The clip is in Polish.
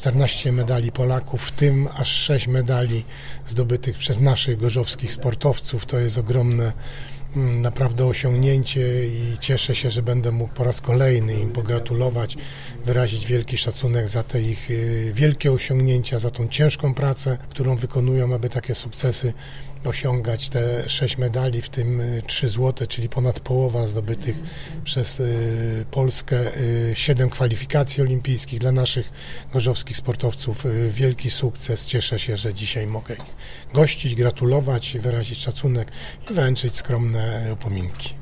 14 medali Polaków, w tym aż 6 medali zdobytych przez naszych gorzowskich sportowców. To jest ogromne naprawdę osiągnięcie i cieszę się, że będę mógł po raz kolejny im pogratulować, wyrazić wielki szacunek za te ich y, wielkie osiągnięcia, za tą ciężką pracę, którą wykonują, aby takie sukcesy osiągać. Te sześć medali, w tym y, trzy złote, czyli ponad połowa zdobytych przez y, Polskę, siedem kwalifikacji olimpijskich dla naszych gorzowskich sportowców. Wielki sukces. Cieszę się, że dzisiaj mogę ich gościć, gratulować, wyrazić szacunek i wręczyć skromne na Eupomink.